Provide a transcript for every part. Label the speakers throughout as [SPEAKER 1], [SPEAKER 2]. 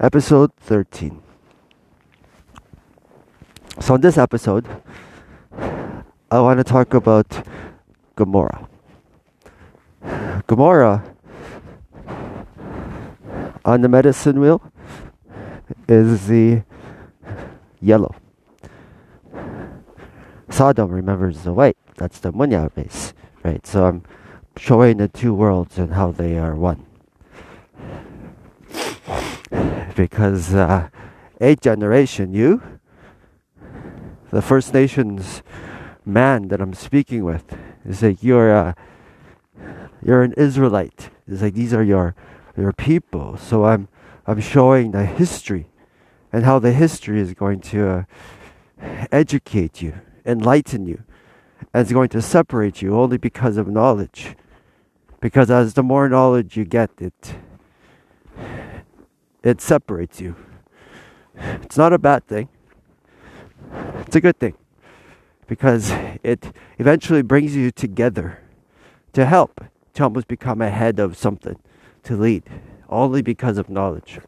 [SPEAKER 1] episode 13. So, in this episode, I want to talk about Gomorrah. Gomorrah on the medicine wheel is the yellow. Sodom, remembers the white. That's the Munya race, right? So I'm showing the two worlds and how they are one. Because uh, eight generation, you, the First Nations man that I'm speaking with, is like you're a, you're an Israelite. It's like these are your your people. So I'm I'm showing the history and how the history is going to uh, educate you, enlighten you, and it's going to separate you only because of knowledge. Because as the more knowledge you get, it it separates you. It's not a bad thing. It's a good thing because it eventually brings you together to help, to almost become a head of something, to lead, only because of knowledge.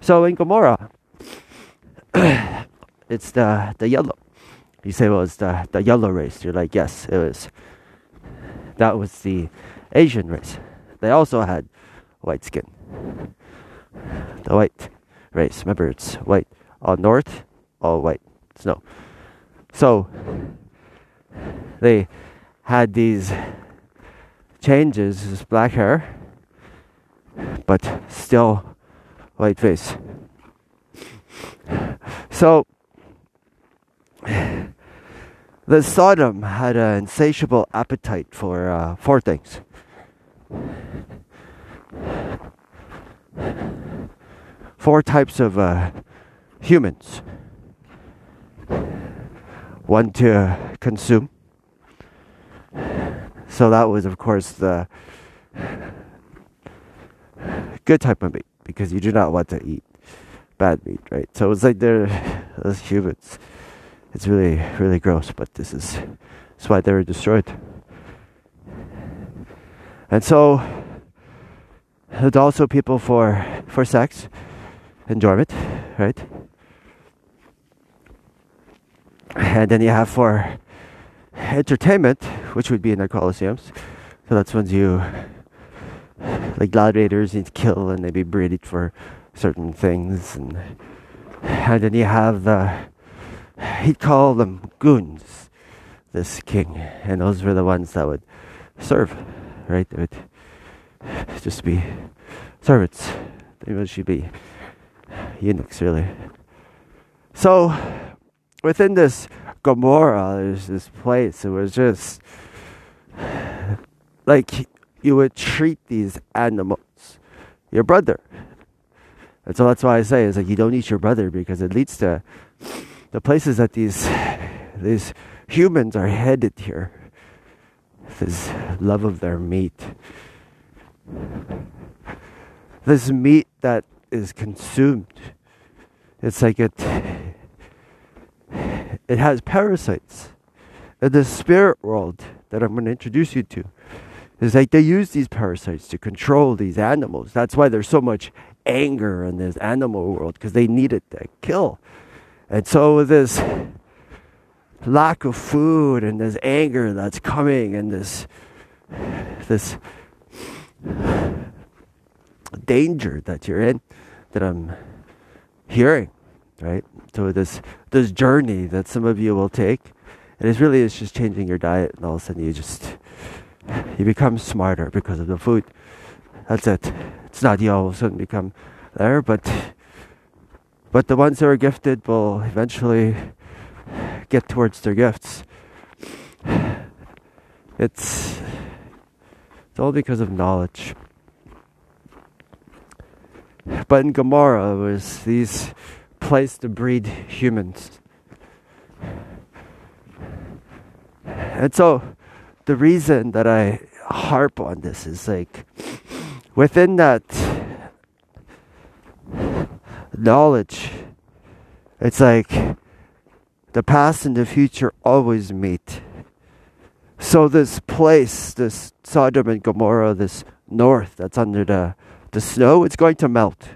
[SPEAKER 1] So in Gomorrah, it's the, the yellow. You say, well, it's the, the yellow race. You're like, yes, it was. That was the Asian race. They also had white skin. The white race. Remember, it's white. All north, all white. Snow. So, they had these changes, this black hair, but still white face. So, the Sodom had an insatiable appetite for uh, four things. Four types of uh, humans. One to consume. So that was, of course, the good type of meat because you do not want to eat bad meat, right? So it's like they're as humans. It's really, really gross, but this is that's why they were destroyed. And so there's also people for for sex, enjoyment, right? And then you have for entertainment, which would be in the Colosseums. So that's when you like gladiators to kill and they be breeded for certain things and and then you have the he'd call them goons this king and those were the ones that would serve right they would just be servants they would should be eunuchs really so within this Gomorrah, there's this place. It was just like you would treat these animals, your brother. And so that's why I say is like you don't eat your brother because it leads to the places that these these humans are headed here. This love of their meat. This meat that is consumed. It's like it it has parasites. In the spirit world that I'm going to introduce you to, is like they use these parasites to control these animals. That's why there's so much anger in this animal world because they need it to kill. And so this lack of food and this anger that's coming and this this danger that you're in that I'm hearing, right? So this this journey that some of you will take, and it's really it's just changing your diet, and all of a sudden you just you become smarter because of the food. That's it. It's not you all of a sudden become there, but but the ones that are gifted will eventually get towards their gifts. It's it's all because of knowledge. But in Gomorrah, was these place to breed humans. And so the reason that I harp on this is like within that knowledge, it's like the past and the future always meet. So this place, this Sodom and Gomorrah, this north that's under the, the snow, it's going to melt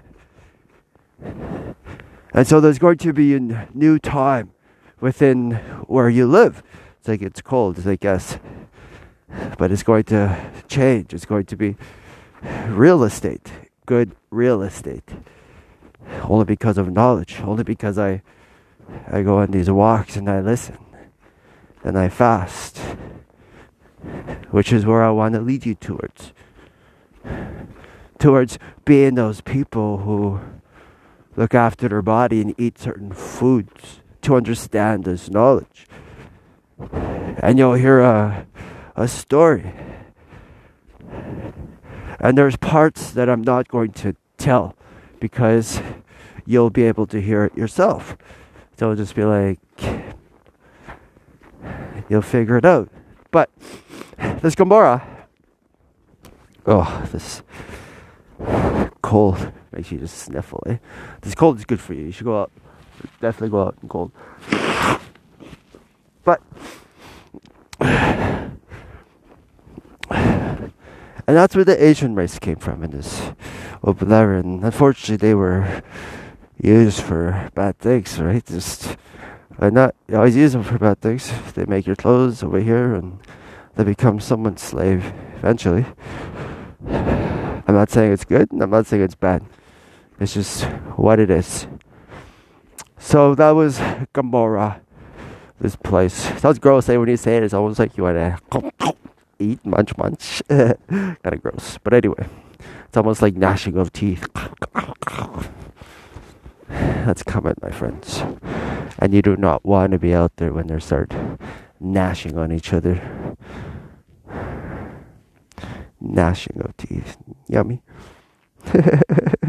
[SPEAKER 1] And so there's going to be a new time within where you live. It's like it's cold, I guess. But it's going to change. It's going to be real estate, good real estate. Only because of knowledge, only because I I go on these walks and I listen and I fast, which is where I want to lead you towards. Towards being those people who look after their body and eat certain foods to understand this knowledge. And you'll hear a, a story. And there's parts that I'm not going to tell because you'll be able to hear it yourself. So just be like, you'll figure it out. But this Gomorrah, oh, this cold makes you just sniffle. Eh? This cold is good for you. You should go out. Definitely go out in cold. But and that's where the Asian race came from in this and Unfortunately, they were used for bad things, right? Just uh, not you always use them for bad things. They make your clothes over here, and they become someone's slave eventually. I'm not saying it's good, I'm not saying it's bad. It's just what it is. So that was Gomorrah, this place. Sounds gross, eh? When you say it, it's almost like you want to eat, munch, munch. kind of gross. But anyway, it's almost like gnashing of teeth. That's coming, my friends. And you do not want to be out there when they start gnashing on each other. Gnashing of teeth. Yummy.